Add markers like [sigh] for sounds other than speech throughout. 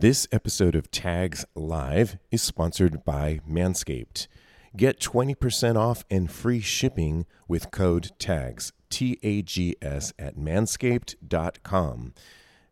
This episode of Tags Live is sponsored by Manscaped. Get 20% off and free shipping with code TAGS, T A G S, at manscaped.com.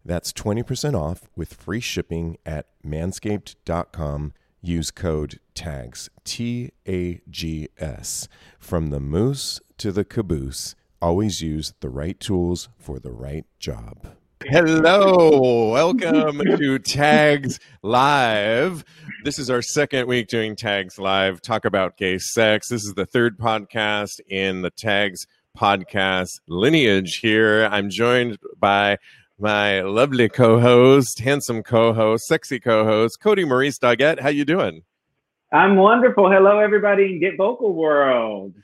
That's 20% off with free shipping at manscaped.com. Use code TAGS, T A G S. From the moose to the caboose, always use the right tools for the right job. Hello, welcome [laughs] to Tags Live. This is our second week doing Tags Live, talk about gay sex. This is the third podcast in the Tags podcast lineage here. I'm joined by my lovely co-host, handsome co-host, sexy co-host, Cody Maurice Doggett. How you doing? I'm wonderful. Hello, everybody in Get Vocal World.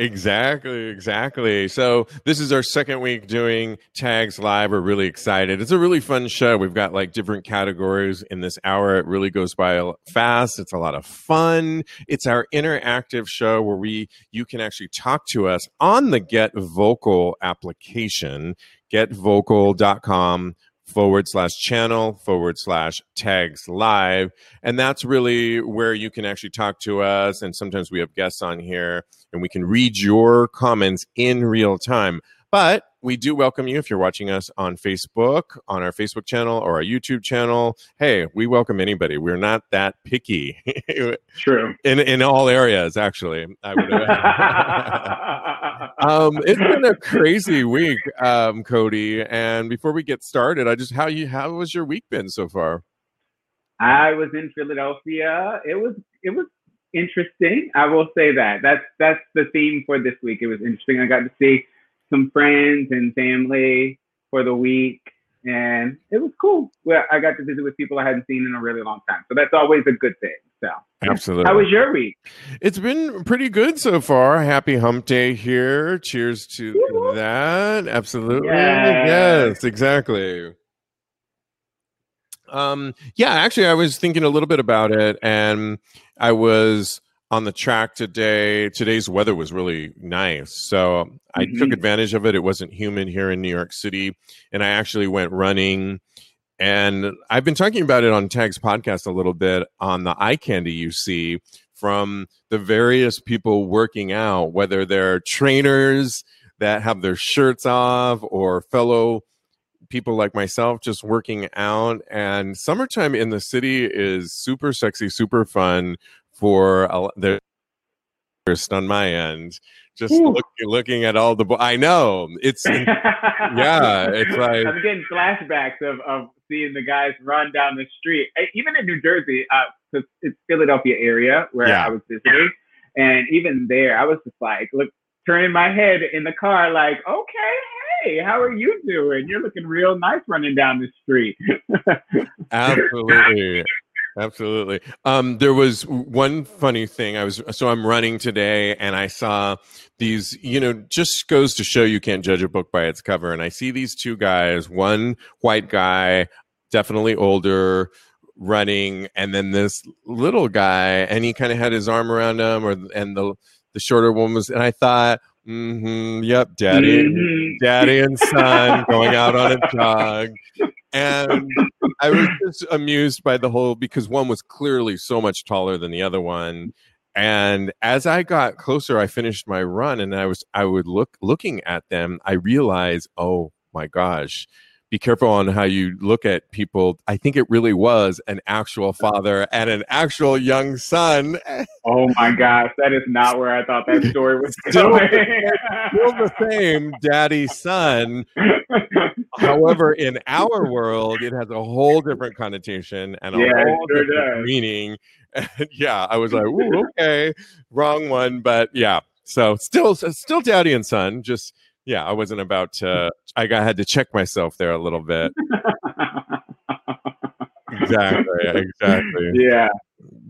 Exactly, exactly. So this is our second week doing tags live. We're really excited. It's a really fun show. We've got like different categories in this hour. It really goes by fast. It's a lot of fun. It's our interactive show where we you can actually talk to us on the Get Vocal application, getvocal.com forward slash channel forward slash tags live. And that's really where you can actually talk to us. And sometimes we have guests on here and we can read your comments in real time. But we do welcome you if you're watching us on Facebook, on our Facebook channel or our YouTube channel. Hey, we welcome anybody. We're not that picky. [laughs] True. In in all areas, actually. I would [laughs] um, it's been a crazy week, um, Cody. And before we get started, I just how you how was your week been so far? I was in Philadelphia. It was it was interesting. I will say that. That's that's the theme for this week. It was interesting. I got to see some friends and family for the week, and it was cool. Well, I got to visit with people I hadn't seen in a really long time, so that's always a good thing. So, absolutely. How was your week? It's been pretty good so far. Happy Hump Day here. Cheers to Woo-hoo. that. Absolutely. Yes, yes exactly. Um, yeah, actually, I was thinking a little bit about it, and I was on the track today. Today's weather was really nice. So I mm-hmm. took advantage of it. It wasn't humid here in New York City. And I actually went running. And I've been talking about it on Tags podcast a little bit on the eye candy you see from the various people working out, whether they're trainers that have their shirts off or fellow people like myself just working out. And summertime in the city is super sexy, super fun for a, there's on my end. Just look, looking at all the. Bo- I know it's yeah. It's like I'm getting flashbacks of, of seeing the guys run down the street, even in New Jersey, because uh, it's Philadelphia area where yeah. I was visiting, and even there, I was just like, look, turning my head in the car, like, okay, hey, how are you doing? You're looking real nice running down the street. [laughs] Absolutely. Absolutely. Um, there was one funny thing. I was so I'm running today, and I saw these. You know, just goes to show you can't judge a book by its cover. And I see these two guys. One white guy, definitely older, running, and then this little guy, and he kind of had his arm around him, or and the the shorter one was, and I thought, mm-hmm, yep, daddy, mm-hmm. daddy and son going out on a jog. And I was just amused by the whole because one was clearly so much taller than the other one. And as I got closer, I finished my run and I was I would look looking at them, I realized, oh my gosh, be careful on how you look at people. I think it really was an actual father and an actual young son. [laughs] Oh my gosh, that is not where I thought that story was still, going. still the same daddy son. [laughs] However, [laughs] in our world, it has a whole different connotation and a yeah, whole sure different does. meaning. [laughs] And yeah, I was like, [laughs] okay, wrong one, but yeah. So still, still daddy and son, just yeah, I wasn't about to. I got had to check myself there a little bit. exactly. Exactly. Yeah.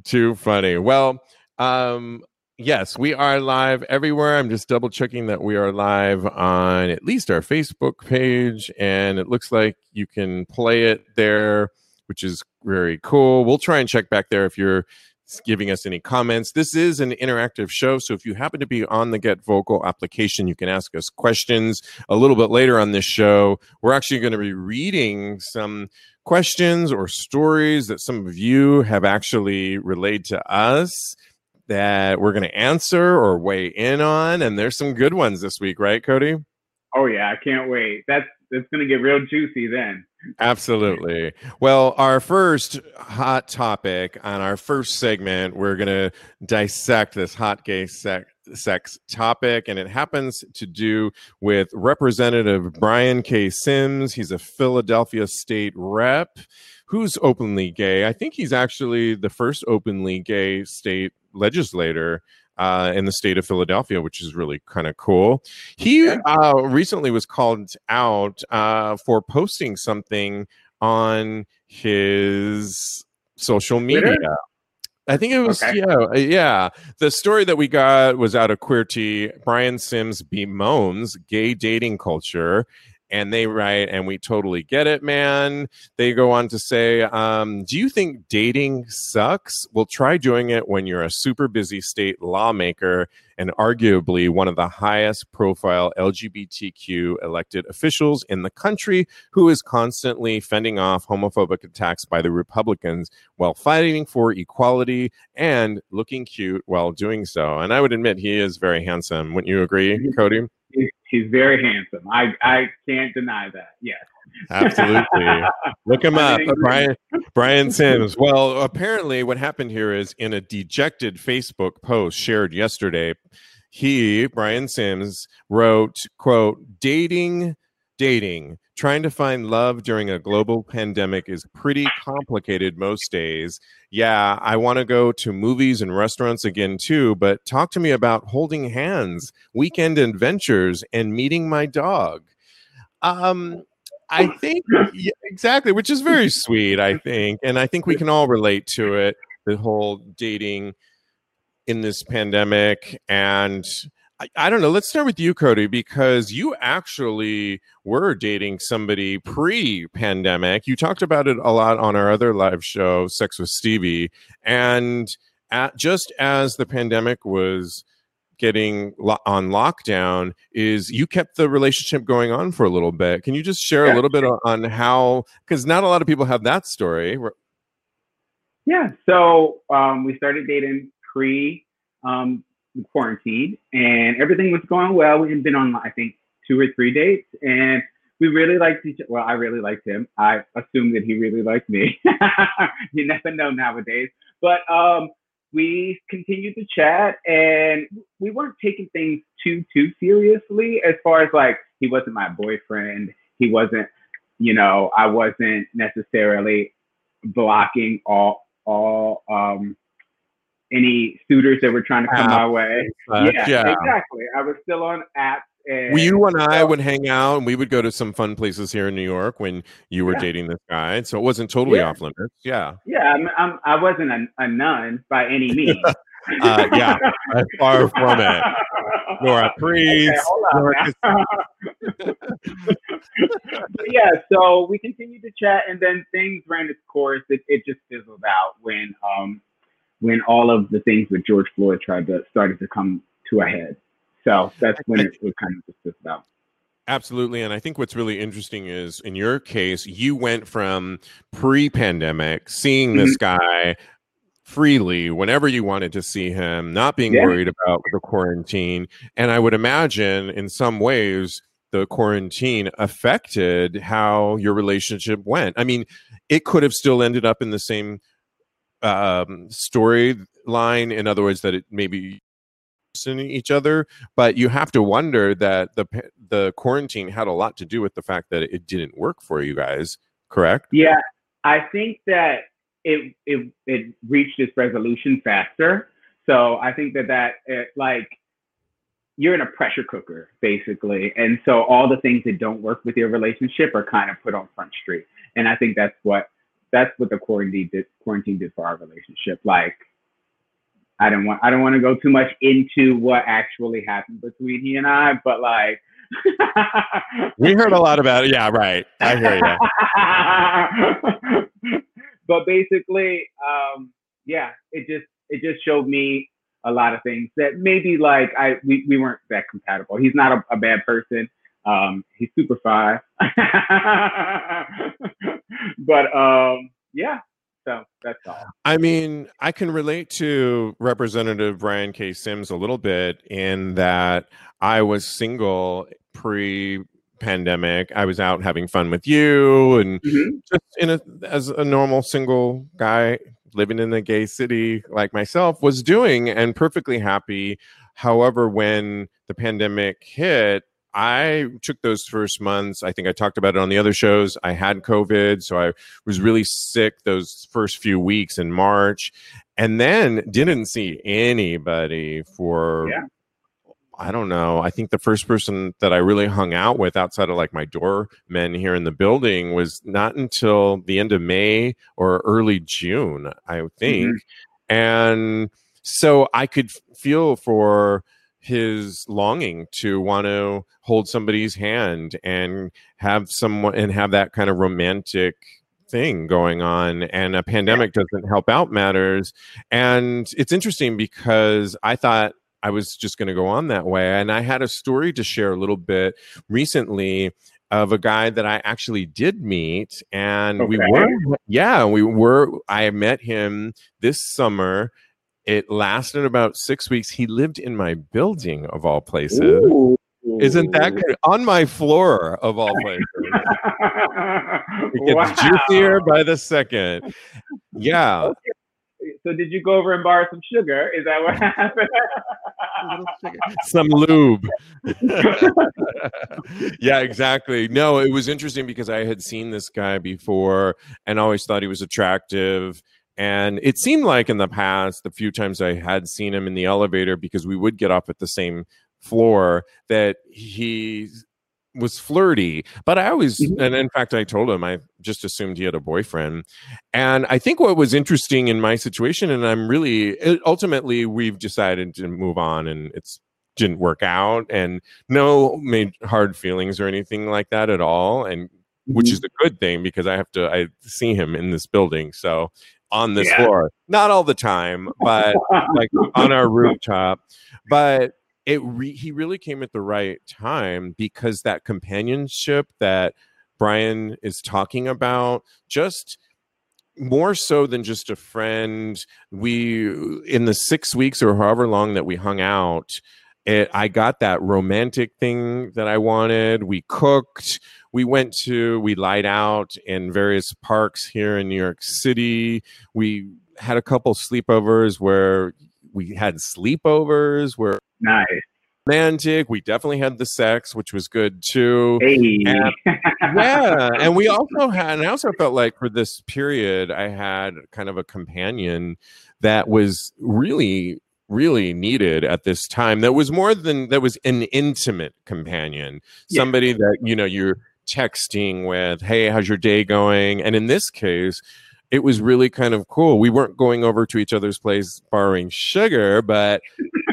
Too funny. Well, um, yes, we are live everywhere. I'm just double checking that we are live on at least our Facebook page, and it looks like you can play it there, which is very cool. We'll try and check back there if you're giving us any comments. This is an interactive show, so if you happen to be on the Get Vocal application, you can ask us questions. A little bit later on this show, we're actually going to be reading some questions or stories that some of you have actually relayed to us that we're going to answer or weigh in on. And there's some good ones this week, right, Cody? Oh yeah, I can't wait. That's it's going to get real juicy then. Absolutely. Well, our first hot topic on our first segment, we're going to dissect this hot gay sex, sex topic, and it happens to do with Representative Brian K. Sims. He's a Philadelphia state rep who's openly gay. I think he's actually the first openly gay state legislator uh, in the state of Philadelphia, which is really kind of cool. He uh, recently was called out uh, for posting something on his social media. Twitter? I think it was okay. yeah, uh, yeah. The story that we got was out of Queerty. Brian Sims bemoans gay dating culture and they write, and we totally get it, man. They go on to say, um, Do you think dating sucks? Well, try doing it when you're a super busy state lawmaker and arguably one of the highest profile LGBTQ elected officials in the country who is constantly fending off homophobic attacks by the Republicans while fighting for equality and looking cute while doing so. And I would admit he is very handsome. Wouldn't you agree, Cody? He's very handsome. I I can't deny that. Yes. Absolutely. Look him [laughs] up. Brian Brian [laughs] Sims. Well, apparently what happened here is in a dejected Facebook post shared yesterday, he, Brian Sims, wrote, quote, dating, dating, trying to find love during a global pandemic is pretty complicated most days. Yeah, I want to go to movies and restaurants again too, but talk to me about holding hands, weekend adventures, and meeting my dog. Um, I think yeah, exactly, which is very sweet, I think, and I think we can all relate to it. The whole dating in this pandemic and I, I, don't know. Let's start with you, Cody, because you actually were dating somebody pre pandemic. You talked about it a lot on our other live show, Sex with Stevie. And at, just as the pandemic was getting lo- on lockdown, is you kept the relationship going on for a little bit. Can you just share yeah. a little bit on how, because not a lot of people have that story. Yeah. So um, we started dating pre um, quarantine and everything was going well. We had been on, I think, two or three dates and we really liked each well i really liked him. I assumed that he really liked me. [laughs] You never know nowadays. But um we continued to chat and we weren't taking things too too seriously as far as like he wasn't my boyfriend. He wasn't you know i wasn't necessarily blocking all all um any suitors that were trying to come my way. Uh, yeah, yeah, exactly. I was still on apps. And well, you and I would hang out, and we would go to some fun places here in New York when you were yeah. dating this guy. So it wasn't totally yeah. off limits. Yeah. Yeah, I'm, I'm, I was not a, a nun by any [laughs] means. Uh, yeah, far from it. Nora [laughs] Priest. Okay, [laughs] yeah, so we continued to chat, and then things ran its course. It, it just fizzled out when um when all of the things with George Floyd tried to started to come to a head. So that's when it, it kind of just fizzled out. Absolutely. And I think what's really interesting is in your case, you went from pre pandemic, seeing this mm-hmm. guy freely whenever you wanted to see him, not being yeah. worried about the quarantine. And I would imagine in some ways, the quarantine affected how your relationship went. I mean, it could have still ended up in the same um, storyline. In other words, that it maybe seeing each other but you have to wonder that the the quarantine had a lot to do with the fact that it didn't work for you guys correct yeah i think that it it, it reached its resolution faster so i think that that it, like you're in a pressure cooker basically and so all the things that don't work with your relationship are kind of put on front street and i think that's what that's what the quarantine did quarantine did for our relationship like I don't want I don't want to go too much into what actually happened between he and I, but like [laughs] we heard a lot about it. Yeah, right. I hear you. [laughs] but basically, um, yeah, it just it just showed me a lot of things that maybe like I we, we weren't that compatible. He's not a, a bad person. Um, he's super fine. [laughs] but um, yeah, so that's all. I mean, I can relate to Representative Brian K. Sims a little bit in that I was single pre pandemic. I was out having fun with you and mm-hmm. just in a as a normal single guy living in a gay city like myself was doing and perfectly happy. However, when the pandemic hit, I took those first months. I think I talked about it on the other shows. I had COVID, so I was really sick those first few weeks in March, and then didn't see anybody for. Yeah. I don't know. I think the first person that I really hung out with outside of like my doormen here in the building was not until the end of May or early June, I think. Mm-hmm. And so I could feel for his longing to want to hold somebody's hand and have someone and have that kind of romantic thing going on and a pandemic doesn't help out matters and it's interesting because i thought i was just going to go on that way and i had a story to share a little bit recently of a guy that I actually did meet, and okay. we were, yeah, we were. I met him this summer it lasted about six weeks. He lived in my building of all places. Ooh. Isn't that good? On my floor of all places. [laughs] it gets wow. juicier by the second. Yeah. Okay. So did you go over and borrow some sugar? Is that what happened? some lube. [laughs] yeah, exactly. No, it was interesting because I had seen this guy before and always thought he was attractive and it seemed like in the past, the few times I had seen him in the elevator, because we would get off at the same floor, that he was flirty. But I always, mm-hmm. and in fact, I told him I just assumed he had a boyfriend. And I think what was interesting in my situation, and I'm really, ultimately, we've decided to move on and it's didn't work out and no made hard feelings or anything like that at all and which mm-hmm. is a good thing because I have to I see him in this building. So on this yeah. floor. Not all the time, but like on our rooftop. But it re- he really came at the right time because that companionship that Brian is talking about just more so than just a friend we in the 6 weeks or however long that we hung out it, I got that romantic thing that I wanted. We cooked. We went to, we lied out in various parks here in New York City. We had a couple sleepovers where we had sleepovers where nice romantic. We definitely had the sex, which was good too. Hey. And, [laughs] yeah, and we also had, and I also felt like for this period, I had kind of a companion that was really really needed at this time that was more than that was an intimate companion yeah. somebody that you know you're texting with hey how's your day going and in this case it was really kind of cool. We weren't going over to each other's place borrowing sugar, but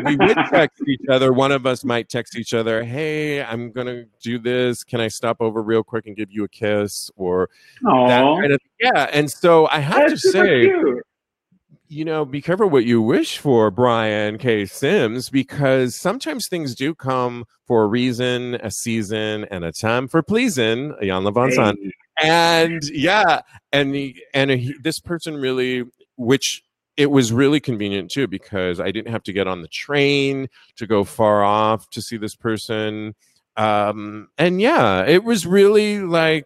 we would [laughs] text each other. One of us might text each other, "Hey, I'm gonna do this. Can I stop over real quick and give you a kiss?" Or Aww. that kind of yeah. And so I have That's to say, cute. You know, be careful what you wish for, Brian K. Sims, because sometimes things do come for a reason, a season, and a time for pleasing. Jan Levanson. Hey. And yeah, and he, and he, this person really, which it was really convenient too, because I didn't have to get on the train to go far off to see this person. Um, and yeah, it was really like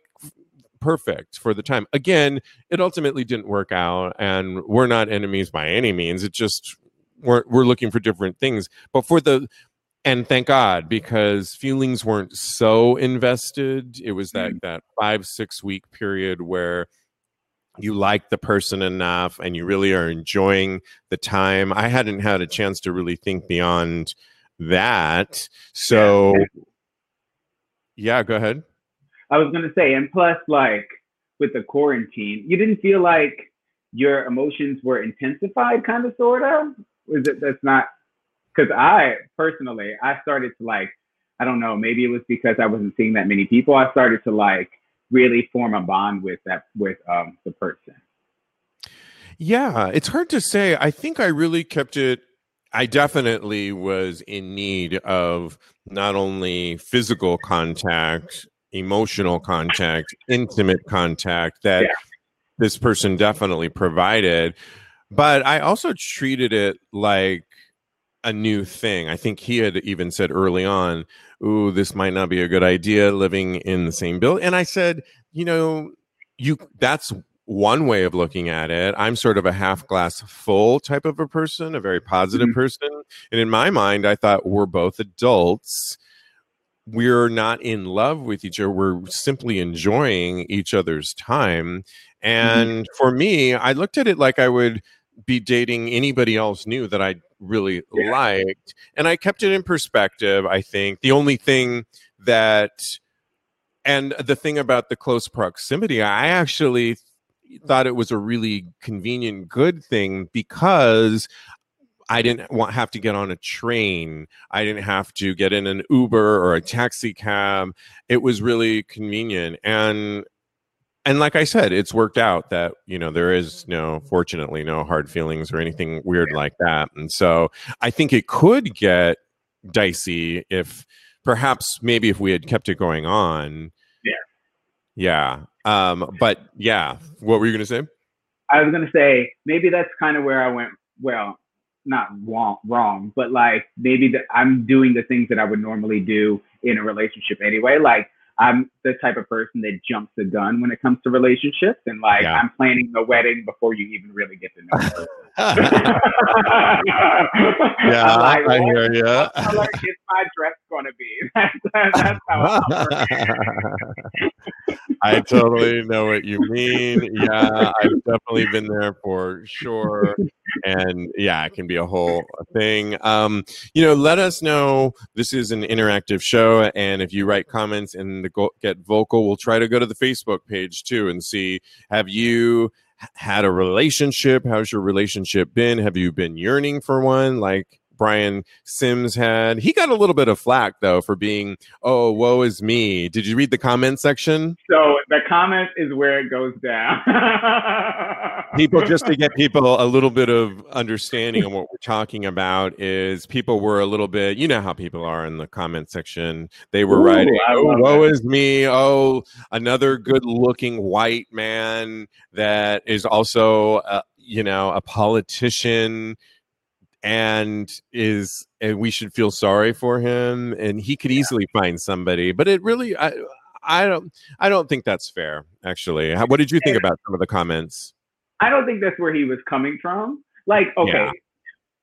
perfect for the time. Again, it ultimately didn't work out, and we're not enemies by any means. It just we're we're looking for different things. But for the and thank God because feelings weren't so invested. It was that mm. that five six week period where you like the person enough and you really are enjoying the time. I hadn't had a chance to really think beyond that. So yeah, go ahead. I was gonna say, and plus, like with the quarantine, you didn't feel like your emotions were intensified, kind of, sort of. Was it? That's not because I personally, I started to like, I don't know, maybe it was because I wasn't seeing that many people. I started to like really form a bond with that with um the person. Yeah, it's hard to say. I think I really kept it. I definitely was in need of not only physical contact, emotional contact, intimate contact that Yeah. this person definitely provided. But I also treated it like a new thing. I think he had even said early on, Ooh, this might not be a good idea living in the same building. And I said, you know, you that's one way of looking at it. I'm sort of a half glass full type of a person, a very positive Mhm. person. And in my mind, I thought we're both adults. We're not in love with each other. We're simply enjoying each other's time. Mm-hmm. And for me, I looked at it like I would be dating anybody else new that I really Yeah. liked. And I kept it in perspective, I think. The only thing that and the thing about the close proximity, I actually thought it was a really convenient, good thing because I didn't want have to get on a train. I didn't have to get in an Uber or a taxi cab. It was really convenient, and and like I said, it's worked out that you know there is no, fortunately, no hard feelings or anything weird like that. And so I think it could get dicey if perhaps maybe if we had kept it going on. Yeah. Yeah. Um, but yeah, what were you gonna say? I was gonna say maybe that's kind of where I went. Well, not wrong, wrong, but like maybe that I'm doing the things that I would normally do in a relationship anyway. Like I'm the type of person that jumps the gun when it comes to relationships, and like Yeah. I'm planning the wedding before you even really get to know. [laughs] [laughs] yeah, I'm like, I hear you. color is my dress going to be? [laughs] That's, that's how I totally know what you mean. Yeah, I've definitely been there for sure. And yeah, it can be a whole thing. Um, you know, let us know. This is an interactive show, and if you write comments go- get vocal, we'll try to go to the Facebook page too and see have you had a relationship? How's your relationship been? Have you been yearning for one? Like Brian Sims had. He got a little bit of flack though for being, oh, woe is me. Did you read the comment section? So the comment is where it goes down. [laughs] people just to get people a little bit of understanding of what we're talking about is people were a little bit you know how people are in the comment section they were Ooh, writing oh woe that. is me oh another good looking white man that is also uh, you know a politician and is and we should feel sorry for him and he could easily find somebody but it really i i don't i don't think that's fair actually How, what did you think about some of the comments I don't think that's where he was coming from. Like, okay, Yeah.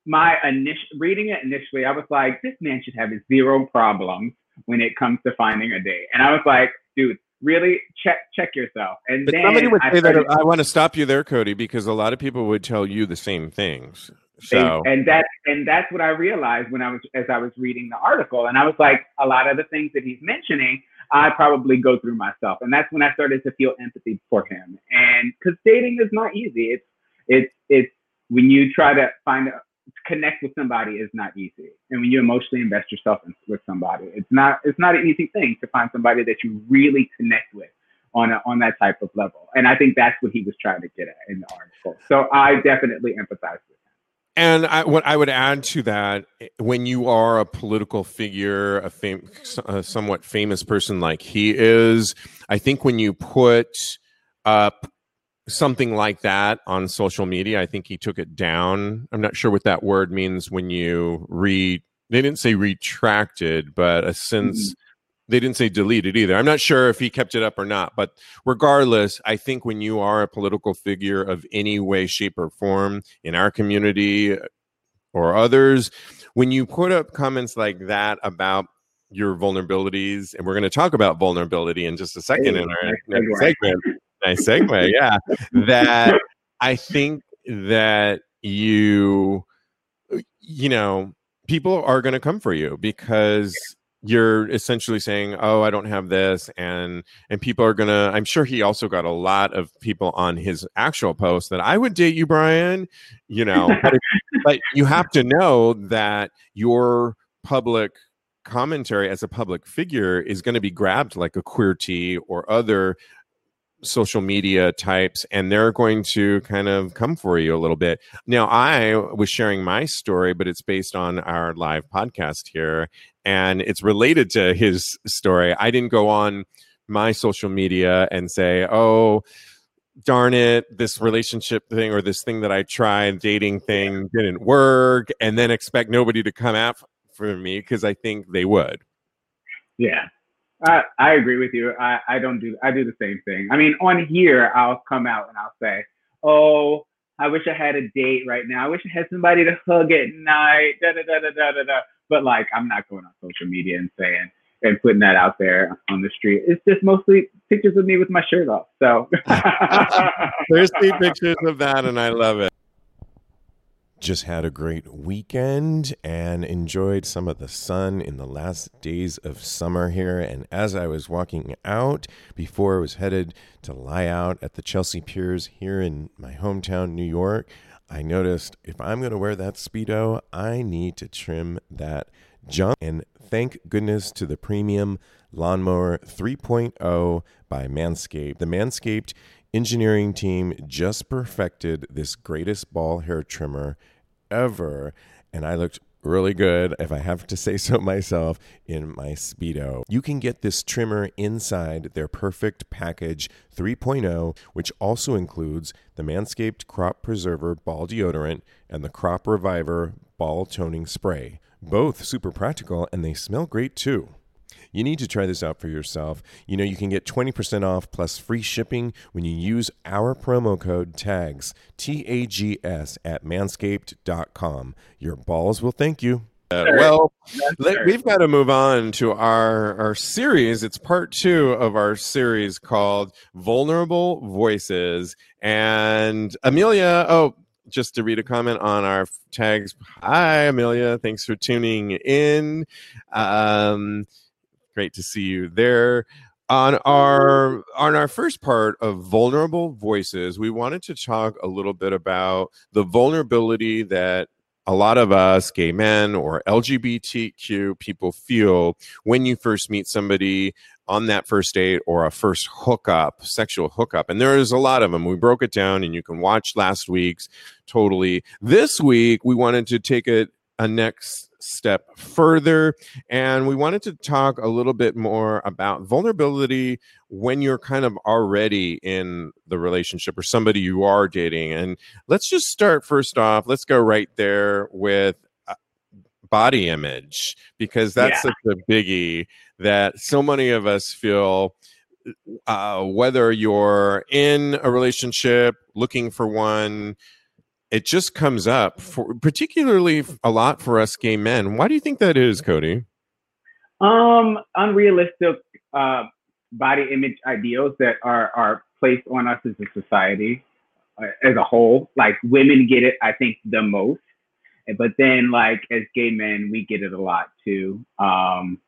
my initial reading it initially, I was like, this man should have zero problems when it comes to finding a date. And I was like, dude, really check check yourself. And But then somebody would I say that I want to stop you there, Cody, because a lot of people would tell you the same things. So and that and that's what I realized when I was as I was reading the article. And I was like, a lot of the things that he's mentioning, I probably go through myself. And that's when I started to feel empathy for him. And because dating is not easy. It's it's it's when you try to find a, connect with somebody is not easy. And when you emotionally invest yourself in, with somebody, it's not it's not an easy thing to find somebody that you really connect with on a, on that type of level. And I think that's what he was trying to get at in the article. So I definitely empathize with. And I, what I would add to that, when you are a political figure, a, fam- a somewhat famous person like he is, I think when you put up something like that on social media, I think he took it down. I'm not sure what that word means when you re. They didn't say retracted, but a sense. Mm-hmm they didn't say deleted either. I'm not sure if he kept it up or not, but regardless, I think when you are a political figure of any way, shape, or form in our community or others, when you put up comments like that about your vulnerabilities, and we're going to talk about vulnerability in just a second hey, in our next segment. Nice segue, yeah. that I think that you, you know, people are going to come for you because you're essentially saying oh i don't have this and and people are gonna i'm sure he also got a lot of people on his actual post that i would date you brian you know [laughs] but, but you have to know that your public commentary as a public figure is going to be grabbed like a Queerty or other social media types and they're going to kind of come for you a little bit. Now, I was sharing my story, but it's based on our live podcast here and it's related to his story. I didn't go on my social media and say, oh, darn it, this relationship thing or this thing that I tried, dating thing didn't work, and then expect nobody to come out for me because I think they would. Yeah. I, I agree with you. I, I don't do I do the same thing. I mean, on here I'll come out and I'll say, "Oh, I wish I had a date right now. I wish I had somebody to hug at night." Da da da da da da. da. But like, I'm not going on social media and saying and putting that out there on the street. It's just mostly pictures of me with my shirt off. So [laughs] [laughs] there's the pictures of that, and I love it just had a great weekend and enjoyed some of the sun in the last days of summer here. And as I was walking out before I was headed to lie out at the Chelsea Piers here in my hometown, New York, I noticed if I'm going to wear that Speedo, I need to trim that junk. And thank goodness to the premium lawnmower 3.0 by Manscaped. The Manscaped engineering team just perfected this greatest ball hair trimmer ever. And I looked really good, if I have to say so [laughs] myself, in my Speedo. You can get this trimmer inside their Perfect Package 3.0, which also includes the Manscaped Crop Preserver Ball Deodorant and the Crop Reviver Ball Toning Spray. Both super practical and they smell great too. You need to try this out for yourself. You know, you can get 20% off plus free shipping when you use our promo code TAGS, T A G S, at manscaped.com. Your balls will thank you. Uh, well, let, we've got to move on to our our series. It's part two of our series called "Vulnerable Voices." And Amelia, oh, just to read a comment on our tags. Hi, Amelia. Thanks for tuning in. Um, great to see you there. On our on our first part of vulnerable voices, we wanted to talk a little bit about the vulnerability that a lot of us gay men or LGBTQ people feel when you first meet somebody on that first date or a first hookup, sexual hookup. And there's a lot of them. We broke it down and you can watch last week's totally. This week, we wanted to take it a next step further. And we wanted to talk a little bit more about vulnerability when you're kind of already in the relationship or somebody you are dating. And let's just start first off, let's go right there with uh, body image because that's yeah. such a biggie that so many of us feel uh, whether you're in a relationship looking for one it just comes up for particularly a lot for us gay men. Why do you think that is, Cody? Um, unrealistic uh, body image ideals that are are placed on us as a society uh, as a whole. Like women get it, I think, the most, but then like as gay men, we get it a lot too. Um,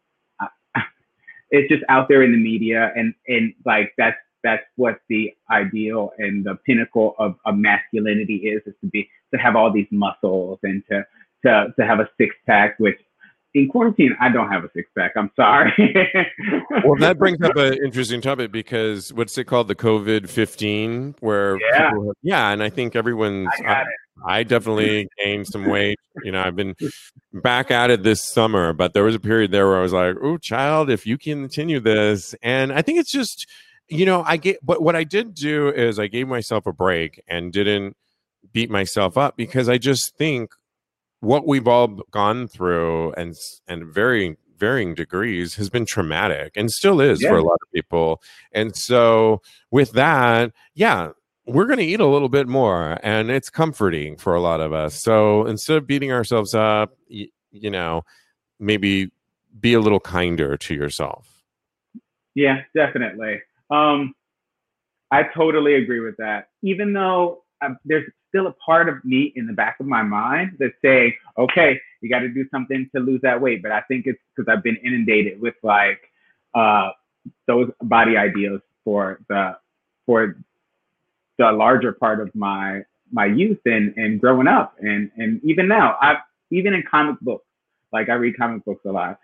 [laughs] it's just out there in the media, and and like that's that's what the ideal and the pinnacle of, of masculinity is is to be to have all these muscles and to to to have a six pack which in quarantine i don't have a six pack i'm sorry. [laughs] Well that brings up an interesting topic because what's it called? The covid 15 where yeah, have, yeah and i think everyone's I, I definitely gained some weight. You know i've been back at it this summer but there was a period there where i was like oh child if you continue this and i think it's just you know, I get, but what I did do is I gave myself a break and didn't beat myself up because I just think what we've all gone through and and varying varying degrees has been traumatic and still is yeah. for a lot of people. And so with that, yeah, we're going to eat a little bit more and it's comforting for a lot of us. So instead of beating ourselves up, you, you know, maybe be a little kinder to yourself. Yeah, definitely. Um, I totally agree with that. Even though um, there's still a part of me in the back of my mind that's saying, okay, you got to do something to lose that weight. But I think it's because I've been inundated with like uh, those body ideals for the for the larger part of my my youth and and growing up and and even now I've even in comic books like I read comic books a lot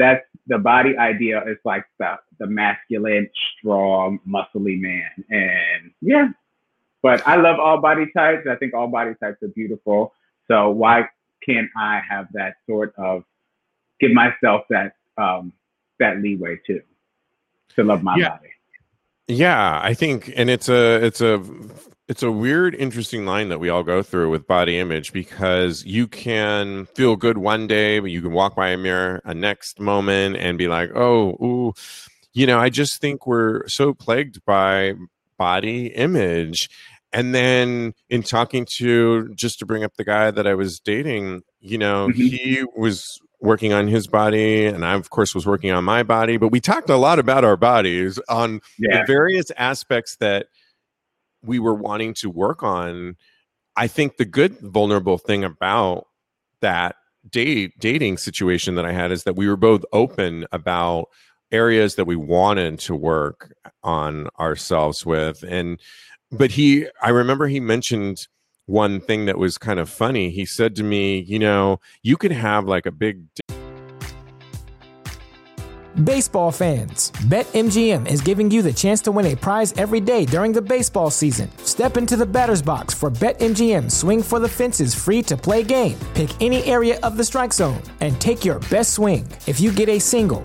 that's the body idea is like the the masculine, strong, muscly man. And yeah. But I love all body types. I think all body types are beautiful. So why can't I have that sort of give myself that um that leeway too to love my yeah. body? Yeah, I think and it's a it's a it's a weird, interesting line that we all go through with body image because you can feel good one day, but you can walk by a mirror a next moment and be like, oh, ooh. You know, I just think we're so plagued by body image. And then in talking to, just to bring up the guy that I was dating, you know, mm-hmm. he was working on his body and I of course was working on my body but we talked a lot about our bodies on yeah. the various aspects that we were wanting to work on i think the good vulnerable thing about that date dating situation that i had is that we were both open about areas that we wanted to work on ourselves with and but he i remember he mentioned one thing that was kind of funny he said to me you know you could have like a big Baseball fans, BetMGM is giving you the chance to win a prize every day during the baseball season. Step into the batter's box for BetMGM Swing for the Fences free to play game. Pick any area of the strike zone and take your best swing. If you get a single,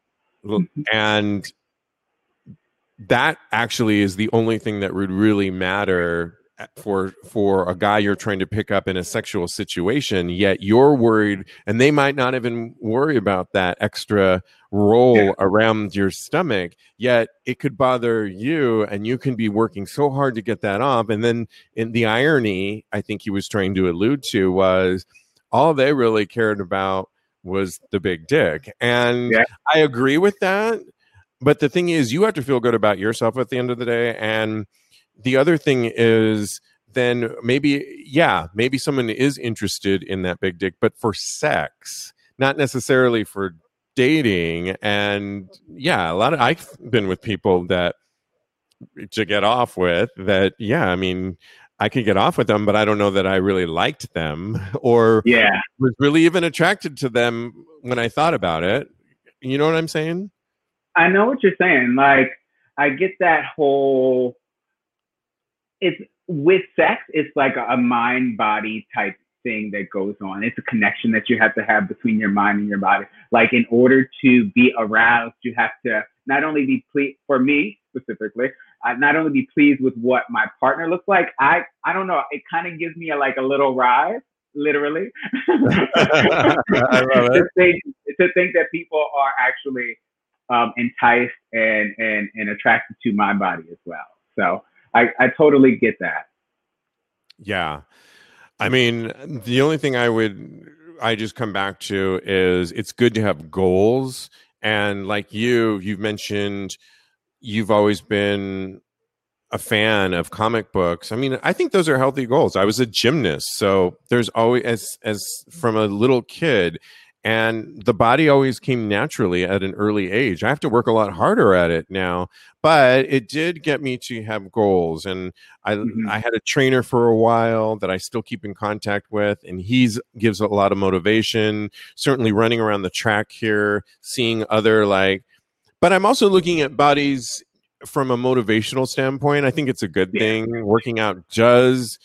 Mm-hmm. and that actually is the only thing that would really matter eh, for for a guy you're trying to pick up in a sexual situation yet you're worried and they might not even worry about that extra roll yeah. around your stomach yet it could bother you and you can be working so hard to get that off and then in the irony i think he was trying to allude to was all they really cared about was the big dick. And yeah. I agree with that. But the thing is, you have to feel good about yourself at the end of the day. And the other thing is, then maybe, yeah, maybe someone is interested in that big dick, but for sex, not necessarily for dating and yeah a lot of i've been with people that to get off with that yeah i mean i could get off with them but i don't know that i really liked them [laughs] or yeah was really even attracted to them when i thought about it you know what i'm saying i know what you're saying like i get that whole it's with sex it's like a mind body type thing that goes on. It's a connection that you have to have between your mind and your body. Like in order to be aroused, you have to not only be pleased for me specifically, uh, not only be pleased with what my partner looks like. I I don't know. It kind of gives me a, like a little rise, literally. [laughs] [laughs] I love it. to, think, to think that people are actually um, enticed and and and attracted to my body as well. So I I totally get that. Yeah. I mean, the only thing I would I just come back to is it's good to have goals and like you you've mentioned you've always been a fan of comic books. I mean, I think those are healthy goals. I was a gymnast, so there's always as as from a little kid and the body always came naturally at an early age. I have to work a lot harder at it now, but it did get me to have goals. And I mm-hmm. I had a trainer for a while that I still keep in contact with, and he's gives a lot of motivation. Certainly, running around the track here, seeing other like, but I'm also looking at bodies from a motivational standpoint. I think it's a good thing. Working out does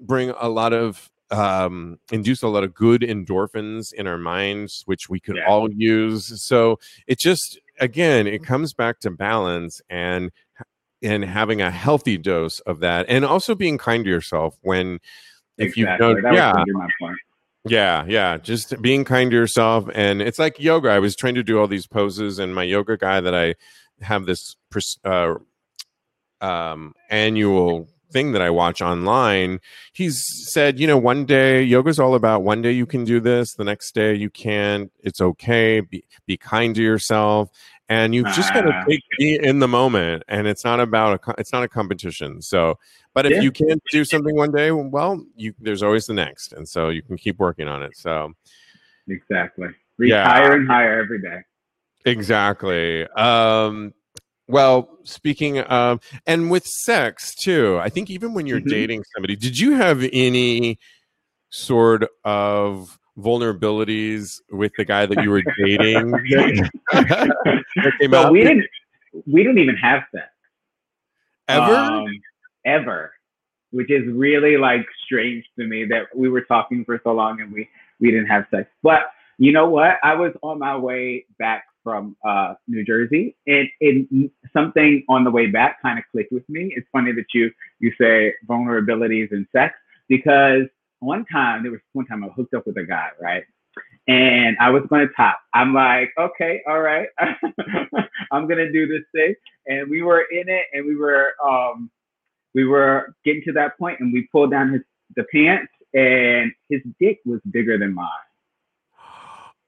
bring a lot of um, induce a lot of good endorphins in our minds, which we could yeah. all use. So it just again, it comes back to balance and and having a healthy dose of that, and also being kind to yourself when if exactly. you don't, yeah. Yeah, yeah, just being kind to yourself, and it's like yoga. I was trying to do all these poses, and my yoga guy that I have this uh, um, annual thing that I watch online, he's said, you know, one day yoga's all about one day you can do this, the next day you can't. It's okay. Be, be kind to yourself. And you've just got to ah, take be in the moment, and it's not about a it's not a competition. So, but if yeah. you can't do something one day, well, you there's always the next, and so you can keep working on it. So, exactly, reach yeah. higher and higher every day. Exactly. Um, well, speaking of, and with sex too, I think even when you're mm-hmm. dating somebody, did you have any sort of vulnerabilities with the guy that you were dating? [laughs] well, we didn't. We didn't even have sex ever. Um, ever, which is really like strange to me that we were talking for so long and we we didn't have sex. But you know what? I was on my way back from uh, New Jersey, and it, something on the way back kind of clicked with me. It's funny that you you say vulnerabilities and sex because one time there was one time I hooked up with a guy, right? And I was going to top. I'm like, okay, all right, [laughs] I'm gonna do this thing. And we were in it, and we were um, we were getting to that point, and we pulled down his the pants, and his dick was bigger than mine.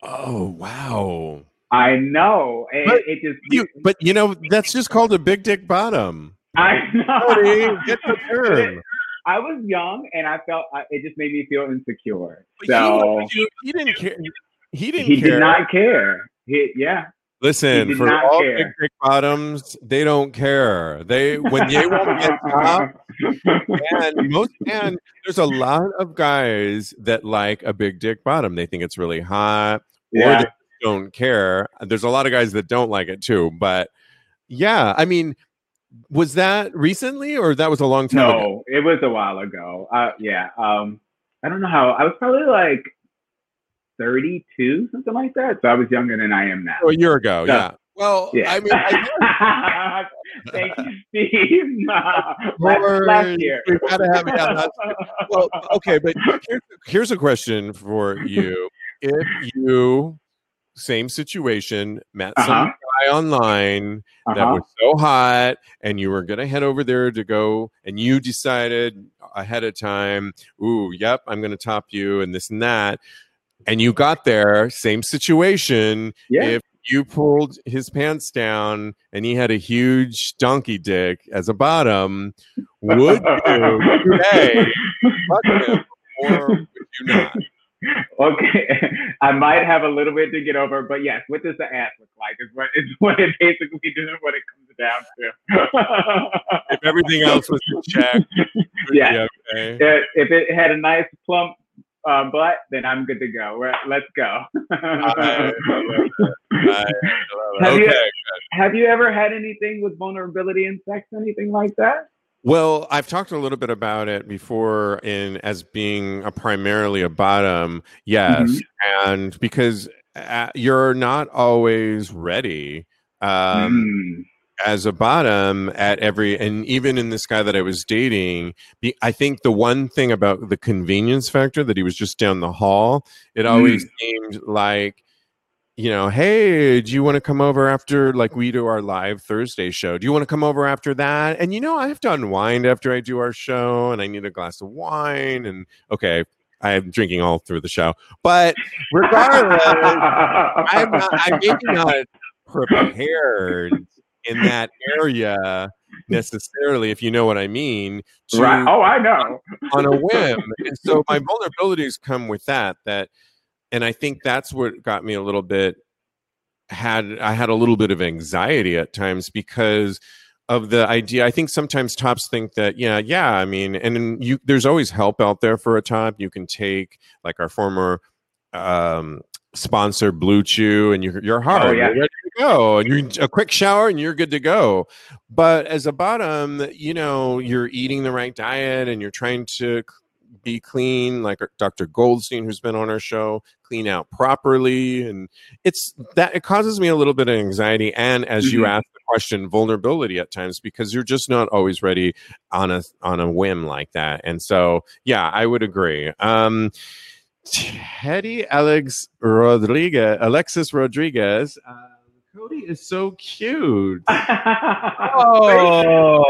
Oh wow! I know. And but, it just you, but you know that's just called a big dick bottom. I [laughs] know. get the term. I was young and I felt it just made me feel insecure. So he, he didn't care. He didn't. He care. did not care. He, yeah. Listen, for all care. big dick bottoms, they don't care. They when they want to get top, and [laughs] most and there's a lot of guys that like a big dick bottom. They think it's really hot, yeah. or they don't care. There's a lot of guys that don't like it too, but yeah, I mean, was that recently or that was a long time no, ago? it was a while ago. Uh, yeah. Um, I don't know how. I was probably like 32, something like that. So I was younger than I am now. Oh, a year ago, so, yeah. Well, yeah. I mean, I [laughs] thank you, Steve. [laughs] Last, last year. Have it. Yeah, well, okay, but here's, here's a question for you: If you same situation, met uh-huh. Guy online uh-huh. that was so hot, and you were going to head over there to go, and you decided ahead of time, ooh, yep, I'm going to top you, and this and that. And you got there, same situation. Yeah. If you pulled his pants down and he had a huge donkey dick as a bottom, would you, [laughs] him, or would you not? Okay, [laughs] I might have a little bit to get over, but yes, what does the ass look like? Is what is what it basically [laughs] does what it comes down to. if everything else was in check, [laughs] yeah. Okay. If, if it had a nice plump uh, butt, then I'm good to go. We're, let's go. have, okay. you, have you ever had anything with vulnerability in sex, anything like that? Well, I've talked a little bit about it before in as being a primarily a bottom, yes, mm-hmm. and because uh, you're not always ready. Um, mm as a bottom at every and even in this guy that i was dating be, i think the one thing about the convenience factor that he was just down the hall it always mm. seemed like you know hey do you want to come over after like we do our live thursday show do you want to come over after that and you know i have to unwind after i do our show and i need a glass of wine and okay I'm drinking all through the show, but regardless, I'm, not, I'm maybe not prepared in that area necessarily, if you know what I mean. right. Oh, I know. on a whim. And so my vulnerabilities come with that. That, and I think that's what got me a little bit had I had a little bit of anxiety at times because of the idea. I think sometimes tops think that, yeah, yeah. I mean, and you, there's always help out there for a top. You can take like our former um, sponsor BlueChew and you're, you're oh, hard. Oh, yeah. You're ready to go. And you're a quick shower and you're good to go. But as a bottom, you know, you're eating the right diet and you're trying to be clean, like Dr. Goldstein, who's been on our show, clean out properly. And it's that it causes me a little bit of anxiety. And as mm-hmm. you asked the question, vulnerability at times, because you're just not always ready on a on a whim like that. And so yeah, I would agree. Um Teddy Alex Rodriguez, Alexis Rodriguez. Uh, Cody is so cute. [laughs] oh,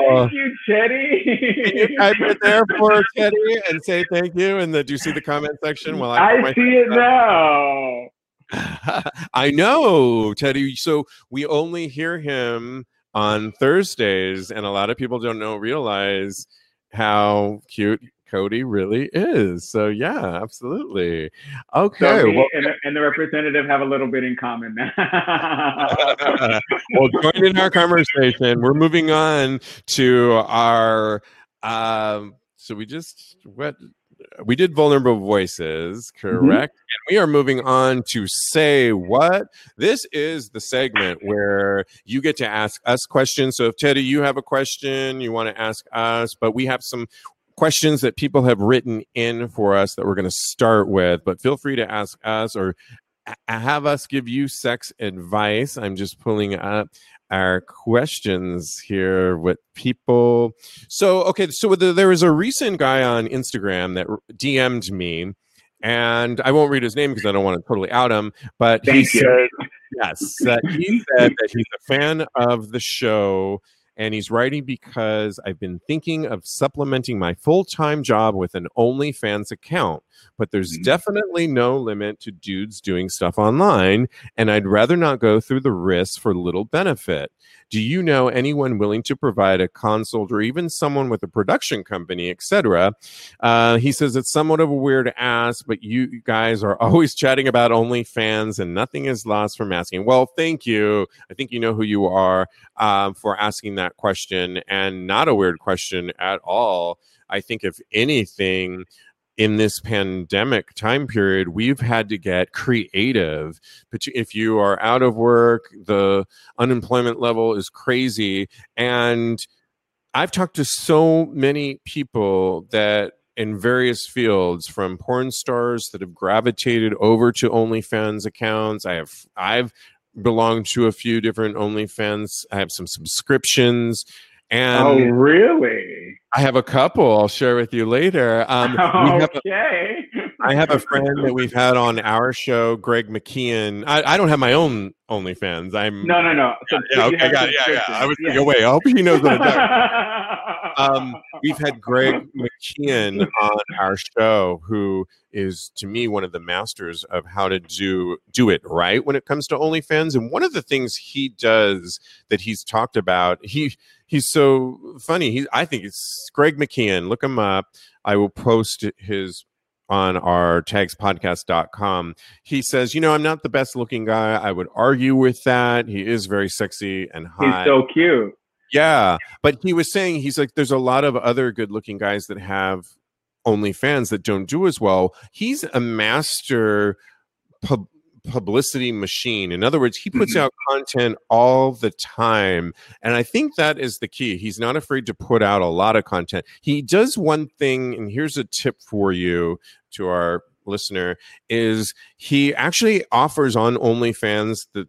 thank you, Teddy. Can you type it there for Teddy and say thank you? And the, do you see the comment section? Well, I, I see it now. [laughs] I know, Teddy. So we only hear him on Thursdays, and a lot of people don't know realize how cute Cody really is. So yeah, absolutely. Okay. So well, and, and, the representative have a little bit in common now. well, join in our conversation. We're moving on to our um so we just what we did vulnerable voices, mm-hmm. correct? Mm-hmm. And we are moving on to say what. This is the segment where you get to ask us questions. So if Teddy, you have a question, you want to ask us, but we have some questions that people have written in for us that we're going to start with, but feel free to ask us or have us give you sex advice. I'm just pulling up our questions here with people. So, okay, so there was a recent guy on Instagram that DM'd me, and I won't read his name because I don't want to totally out him, but Thank he you. said, yes, that he said that he's a fan of the show and he's writing because I've been thinking of supplementing my full time job with an OnlyFans account, but there's mm-hmm. definitely no limit to dudes doing stuff online, and I'd rather not go through the risks for little benefit. Do you know anyone willing to provide a consult or even someone with a production company, etc.? Uh, he says it's somewhat of a weird ask, but you guys are [laughs] always chatting about OnlyFans and nothing is lost from asking. Well, thank you. I think you know who you are um, for asking that question and not a weird question at all. I think, if anything, in this pandemic time period, we've had to get creative. But if you are out of work, the unemployment level is crazy. And I've talked to so many people that in various fields from porn stars that have gravitated over to OnlyFans accounts. I have I've belonged to a few different OnlyFans. I have some subscriptions. And oh, really? I have a couple. I'll share with you later. Um, [laughs] okay. I have a friend that we've had on our show, Greg McKeon. I, I don't have my own OnlyFans. I'm no, no, no. So yeah, okay, got. Yeah, yeah. I was yeah. wait. I hope he knows what I'm [laughs] um, We've had Greg McKeon on our show, who is to me one of the masters of how to do do it right when it comes to OnlyFans. And one of the things he does that he's talked about, he he's so funny. He I think it's Greg McKeon. Look him up. I will post his on our tagspodcast.com. He says, You know, I'm not the best looking guy. I would argue with that. He is very sexy and hot. He's so cute. Yeah. But he was saying, he's like, there's a lot of other good looking guys that have OnlyFans that don't do as well. He's a master pub- publicity machine. In other words, he puts Mhm. out content all the time. And I think that is the key. He's not afraid to put out a lot of content. He does one thing, and here's a tip for you to our listener is he actually offers on OnlyFans the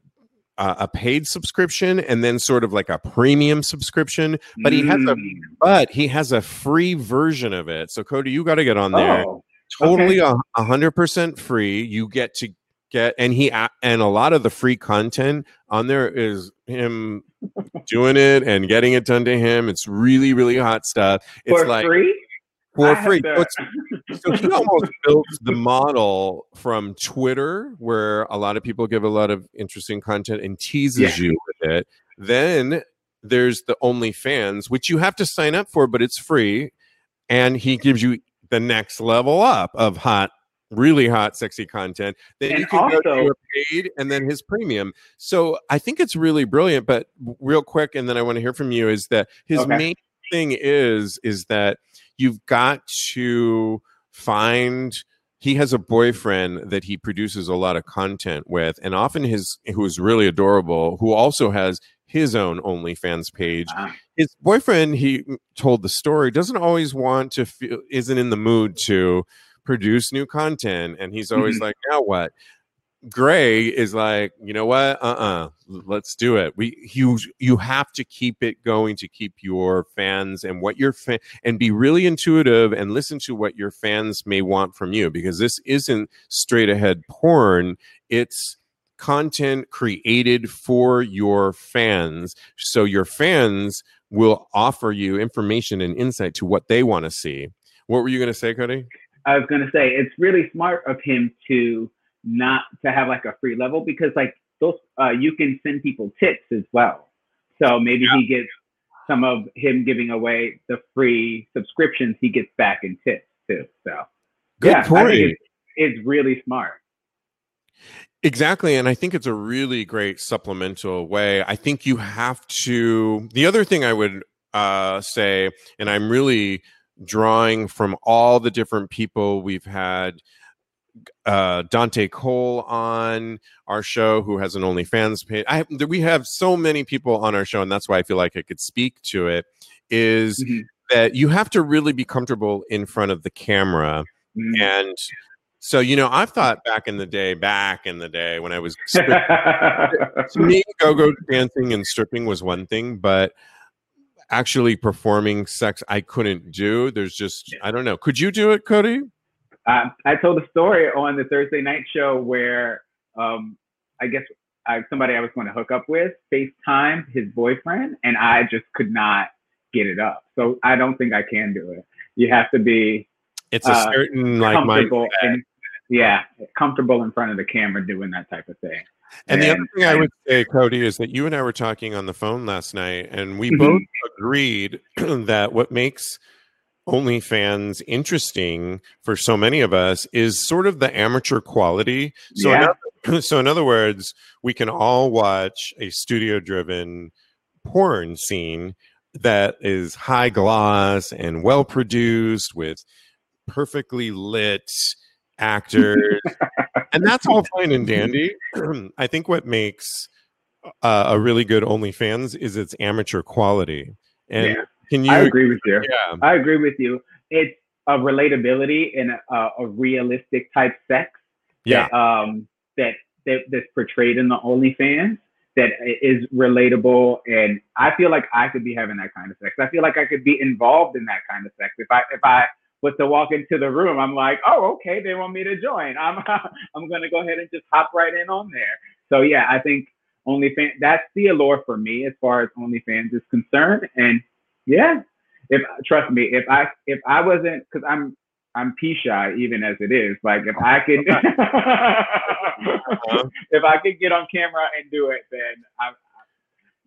uh, a paid subscription and then sort of like a premium subscription but he has a Mm. but he has a free version of it so cody you got to get on there Oh, totally a a hundred percent free. You get to get and he and a lot of the free content on there is him doing it and getting it done to him. It's really really hot stuff. It's for like free? For free. to- So, it's- so he almost [laughs] built the model from Twitter, where a lot of people give a lot of interesting content and teases Yeah. you with it. Then there's the OnlyFans, which you have to sign up for, but it's free, and he gives you the next level up of hot, really hot, sexy content. Then And you can go to also- your paid and then his premium. So I think it's really brilliant. But real quick, and then I want to hear from you is that his Okay. main thing is is that you've got to find he has a boyfriend that he produces a lot of content with and often his who is really adorable who also has his own OnlyFans page. Wow. His boyfriend, he told the story, doesn't always want to feel, isn't in the mood to produce new content. And he's always Mhm. like, now what? Gray is like, you know what? Uh-uh. Let's do it. We you you have to keep it going to keep your fans and what your fan and be really intuitive and listen to what your fans may want from you because this isn't straight ahead porn. It's content created for your fans. So your fans will offer you information and insight to what they want to see. What were you going to say, Cody? I was gonna say it's really smart of him to not to have like a free level because like those uh, you can send people tips as well. So maybe he gets some of him giving away the free subscriptions he gets back in tips too. So Good yeah, I think it's, it's really smart. Exactly. And I think it's a really great supplemental way. I think you have to. The other thing I would uh, say, and I'm really drawing from all the different people we've had uh, Dante Colle on our show, who has an OnlyFans page. I we have so many people on our show, and that's why I feel like I could speak to it. Is Mhm. that you have to really be comfortable in front of the camera Mm. and so, you know, I've thought back in the day, back in the day when I was to me, [laughs] go go dancing and stripping was one thing, but actually performing sex, I couldn't do. There's just, I don't know. Could you do it, Cody? I, I told a story on the Thursday night show where um, I guess I, somebody I was going to hook up with FaceTime his boyfriend, and I just could not get it up. So I don't think I can do it. You have to be It's a Uh, certain like and, yeah, comfortable in front of the camera doing that type of thing. And the other thing I I- would say, Cody, is that you and I were talking on the phone last night, and we Mhm. both agreed [clears throat] that what makes OnlyFans interesting for so many of us is sort of the amateur quality. So, in Yeah. other, [clears throat] so in other words, we can all watch a studio-driven porn scene that is high gloss and well produced with perfectly lit actors and that's all fine and dandy. [clears throat] I think what makes uh, a really good OnlyFans is its amateur quality. And Yeah. Can you? I agree with you. Yeah, I agree with you. It's a relatability and a, a realistic type sex yeah, that um that, that that's portrayed in the OnlyFans that is relatable and I feel like I could be having that kind of sex. I feel like I could be involved in that kind of sex. If I if I was to walk into the room, I'm like, oh okay, they want me to join. I'm [laughs] I'm gonna go ahead and just hop right in on there. So yeah, I think OnlyFans that's the allure for me as far as OnlyFans is concerned. And yeah, if trust me, if I if I wasn't because I'm I'm pee shy even as it is. Like if I could [laughs] if I could get on camera and do it, then I,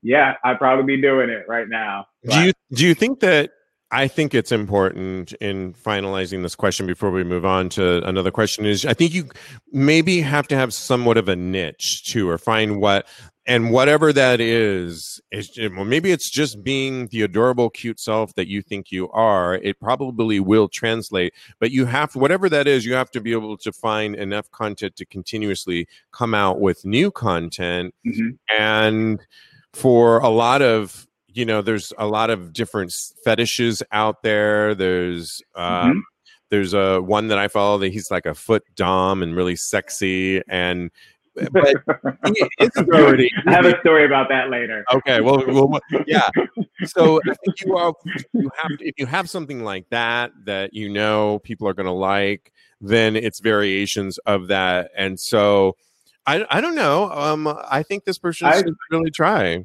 yeah, I'd probably be doing it right now. do you do you think that I think it's important in finalizing this question before we move on to another question is I think you maybe have to have somewhat of a niche too, or find what and whatever that is is well, maybe it's just being the adorable cute self that you think you are it probably will translate but you have whatever that is you have to be able to find enough content to continuously come out with new content mm-hmm. and for a lot of you know there's a lot of different fetishes out there there's um, mm-hmm. there's a one that i follow that he's like a foot dom and really sexy and but. [laughs] I have a story about that later. Okay, well, well yeah. So I think [laughs] you are. You have if you have something like that that you know people are going to like, then it's variations of that, and so I I don't know. Um, I think this person should really try.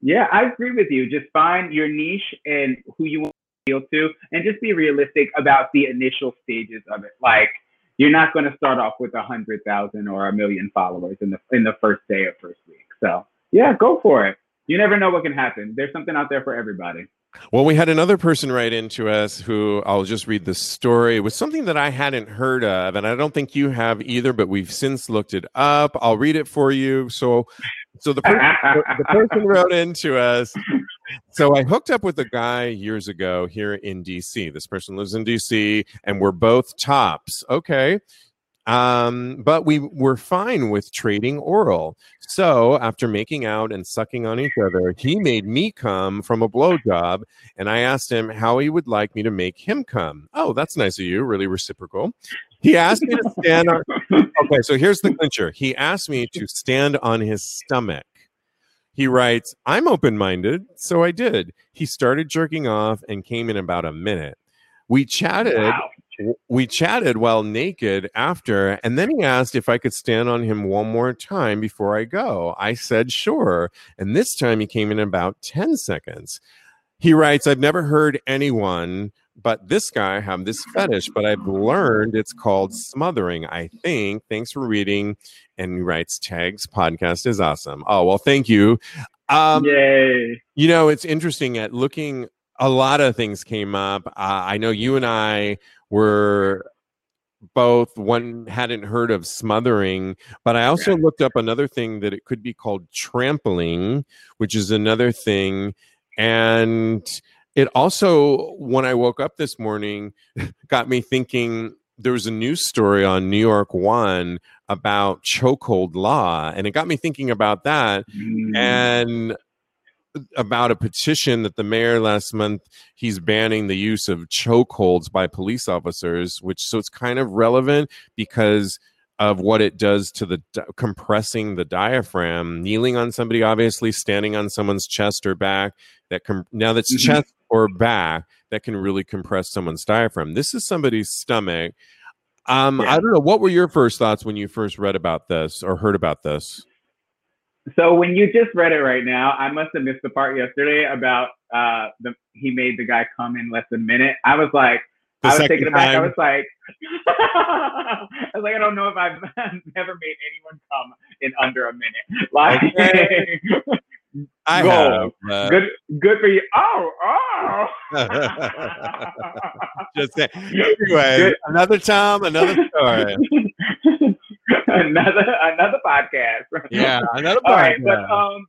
Yeah, I agree with you. Just find your niche and who you want to appeal to, and just be realistic about the initial stages of it. Like you're not going to start off with a hundred thousand or a million followers in the in the first day or first week. So yeah, go for it. You never know what can happen. There's something out there for everybody. Well, we had another person write into us who I'll just read the story. It was something that I hadn't heard of, and I don't think you have either, but we've since looked it up. I'll read it for you. So, so the, person, the person wrote into us. So I hooked up with a guy years ago here in DC. This person lives in DC, and we're both tops. Okay. Um, but we were fine with trading oral. So after making out and sucking on each other, he made me come from a blowjob, and I asked him how he would like me to make him come. Oh, that's nice of you, really reciprocal. He asked me to stand on. [laughs] Okay, so here's the clincher. He asked me to stand on his stomach. He writes, I'm open minded, so I did. He started jerking off and came in about a minute. We chatted wow we chatted while naked after, and then he asked if I could stand on him one more time before I go. I said sure, and this time he came in about 10 seconds. He writes, I've never heard anyone but this guy have this fetish, but I've learned it's called smothering, I think. Thanks for reading. And he writes, Tags podcast is awesome. Oh, well, thank you. Um, Yay. You know, it's interesting at looking, a lot of things came up. Uh, I know you and I were both one hadn't heard of smothering but i also looked up another thing that it could be called trampling which is another thing and it also when i woke up this morning [laughs] got me thinking there was a news story on new york one about chokehold law and it got me thinking about that mm. and about a petition that the mayor last month he's banning the use of chokeholds by police officers which so it's kind of relevant because of what it does to the compressing the diaphragm kneeling on somebody obviously standing on someone's chest or back that com- now that's mm-hmm. chest or back that can really compress someone's diaphragm this is somebody's stomach um yeah. i don't know what were your first thoughts when you first read about this or heard about this so when you just read it right now, I must have missed the part yesterday about uh the he made the guy come in less than a minute. I was like, the I was taking it back. I was like, [laughs] I was like, I don't know if I've [laughs] never made anyone come in under a minute. Like, okay. [laughs] I have. Uh, good, good for you. Oh, [laughs] oh. Just say, [laughs] anyway, good. another time, another story. [laughs] another another podcast. Yeah, another podcast. All right, but um,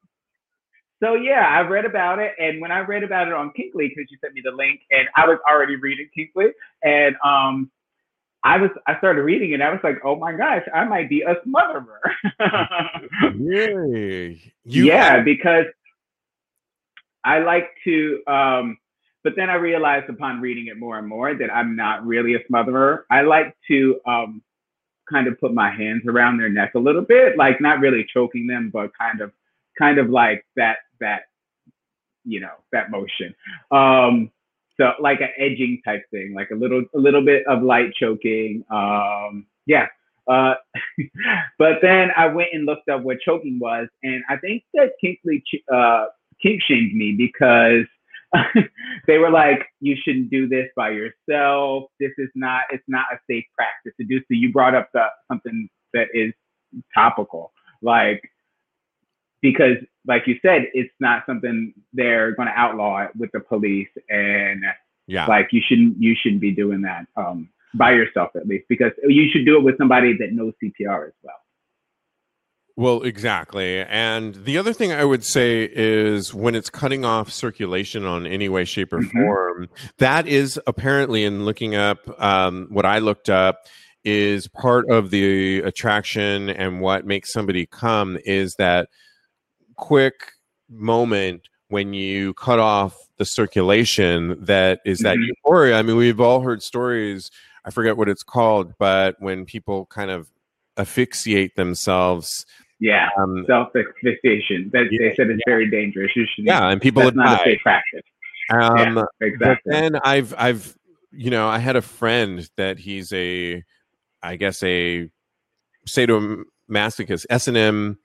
so yeah, I read about it, and when I read about it on Kinkly, because you sent me the link, and I was already reading Kinkly, and um, I was I started reading it. I was like, oh my gosh, I might be a smotherer. [laughs] really? You yeah, because I like to. Um, but then I realized upon reading it more and more that I'm not really a smotherer. I like to um, kind of put my hands around their neck a little bit, like not really choking them, but kind of kind of like that that you know that motion. Um, so like an edging type thing, like a little a little bit of light choking. Um, yeah. Uh, [laughs] but then I went and looked up what choking was, and I think that Kinkly uh, kink shamed me because [laughs] they were like, you shouldn't do this by yourself. This is not, it's not a safe practice to do. So you brought up the, something that is topical. Like, because, like you said, it's not something they're going to outlaw it with the police, and Yeah. like you shouldn't you shouldn't be doing that um, by yourself at least because you should do it with somebody that knows CPR as well. Well, exactly. And the other thing I would say is when it's cutting off circulation on any way, shape, or Mhm. form, that is apparently, in looking up um, what I looked up, is part of the attraction and what makes somebody come is that quick moment when you cut off the circulation that is that Mhm. euphoria. I mean, we've all heard stories, I forget what it's called, but when people kind of asphyxiate themselves Yeah, um, self asphyxiation. That Yeah, they said it's very dangerous. Yeah, and people that's have not a safe practice. Um, yeah, But then I've I've you know I had a friend that he's a I guess a sadomasochist S and M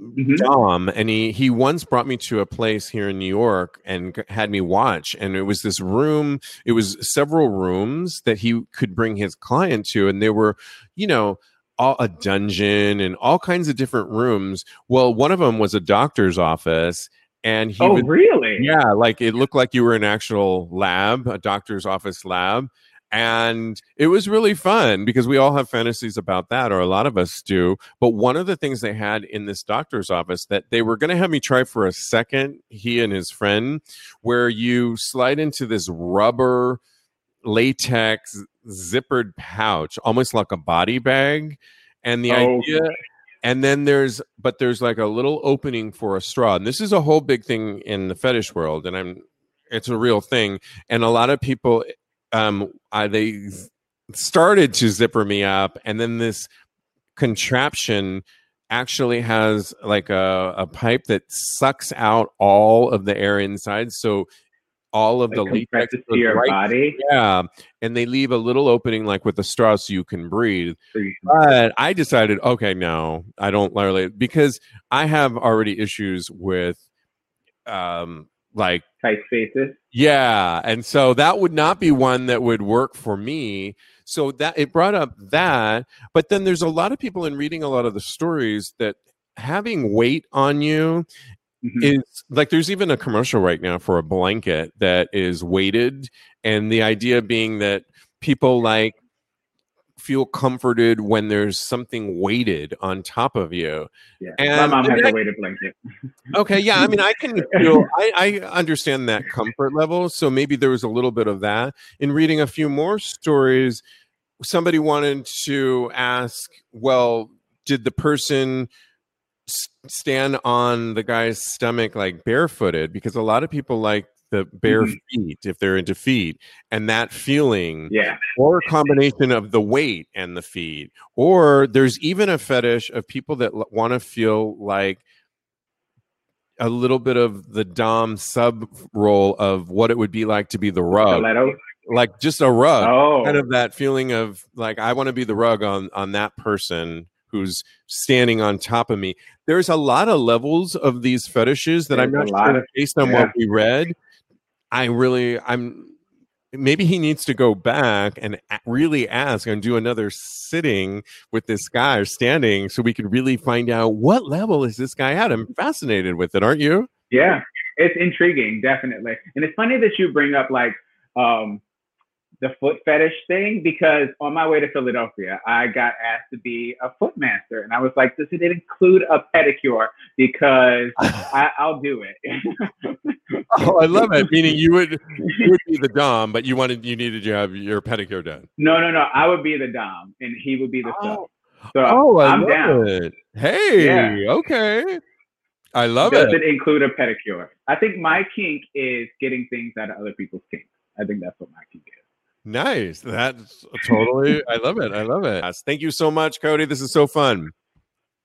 Mhm. Dom, and he he once brought me to a place here in New York and had me watch, and it was this room. It was several rooms that he could bring his client to, and they were, you know. All, a dungeon and all kinds of different rooms. Well, one of them was a doctor's office, and he oh, would really? yeah, like it looked like you were in an actual lab, a doctor's office lab. And it was really fun because we all have fantasies about that, or a lot of us do. But one of the things they had in this doctor's office that they were going to have me try for a second, he and his friend, where you slide into this rubber latex zippered pouch, almost like a body bag. And the Oh. idea and then there's but there's like a little opening for a straw and this is a whole big thing in the fetish world and i'm it's a real thing and a lot of people um I, they started to zipper me up and then this contraption actually has like a, a pipe that sucks out all of the air inside so all of Like the latex to your right body. yeah and they leave a little opening like with a straw so you can breathe So you can- but I decided, okay, no, I don't literally because I have already issues with, um, like tight spaces. Yeah, and so that would not be one that would work for me. So that it brought up that, but then there's a lot of people in reading a lot of the stories that having weight on you Mhm. is like there's even a commercial right now for a blanket that is weighted and the idea being that people like feel comforted when there's something weighted on top of you yeah. and- My mom has I- a weighted blanket. okay yeah i mean i can [laughs] feel I, I understand that comfort level so maybe there was a little bit of that in reading a few more stories somebody wanted to ask well did the person s- stand on the guy's stomach like barefooted because a lot of people like the bare Mhm. feet if they're into feet and that feeling Yeah. or a combination of the weight and the feet or there's even a fetish of people that want to feel like a little bit of the dom sub role of what it would be like to be the rug Stilettos. like just a rug Oh. kind of that feeling of like i want to be the rug on on that person who's standing on top of me there's a lot of levels of these fetishes that i'm not sure of- based on yeah. what we read i really i'm maybe he needs to go back and really ask and do another sitting with this guy or standing so we can really find out what level is this guy at i'm fascinated with it aren't you Yeah, it's intriguing, definitely. And it's funny that you bring up like um, the foot fetish thing because on my way to Philadelphia, I got asked to be a foot master, and I was like, "Does it include a pedicure?" Because [laughs] I, I'll do it. [laughs] oh i love it meaning you would you would be the dom but you wanted you needed to have your pedicure done no, no, no. I would be the dom, and he would be the oh. sub. Oh. So Oh, I I'm love down. it. Hey, Yeah. okay. I love Does it. it include a pedicure? I think my kink is getting things out of other people's kinks. I think that's what my kink is. Nice. That's [laughs] totally, I love it. I love it. Thank you so much, Cody. This is so fun.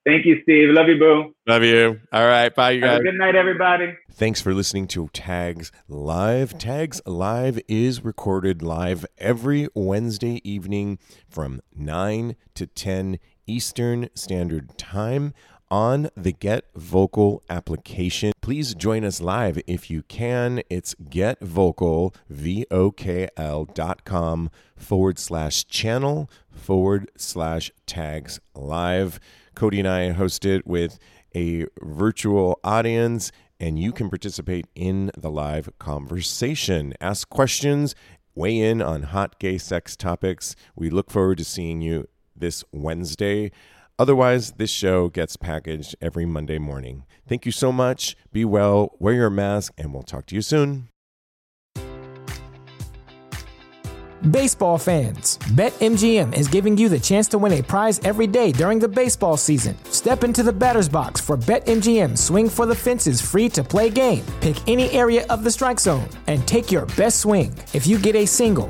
Thank you, Steve. Love you, boo. Love you. All right. Bye, you Have guys. a good night, everybody. Thanks for listening to Tags Live. Tags Live is recorded live every Wednesday evening from 9 to 10 Eastern Standard Time on the Get Vocal application. Please join us live if you can. It's GetVokl, V O K L dot com forward slash channel forward slash tags live. Cody and I host it with a virtual audience and you can participate in the live conversation. Ask questions, weigh in on hot gay sex topics. We look forward to seeing you this Wednesday. Otherwise, this show gets packaged every Monday morning. Thank you so much. Be well, wear your mask, and we'll talk to you soon. Baseball fans, BetMGM is giving you the chance to win a prize every day during the baseball season. Step into the batter's box for BetMGM Swing for the Fences free to play game. Pick any area of the strike zone and take your best swing. If you get a single,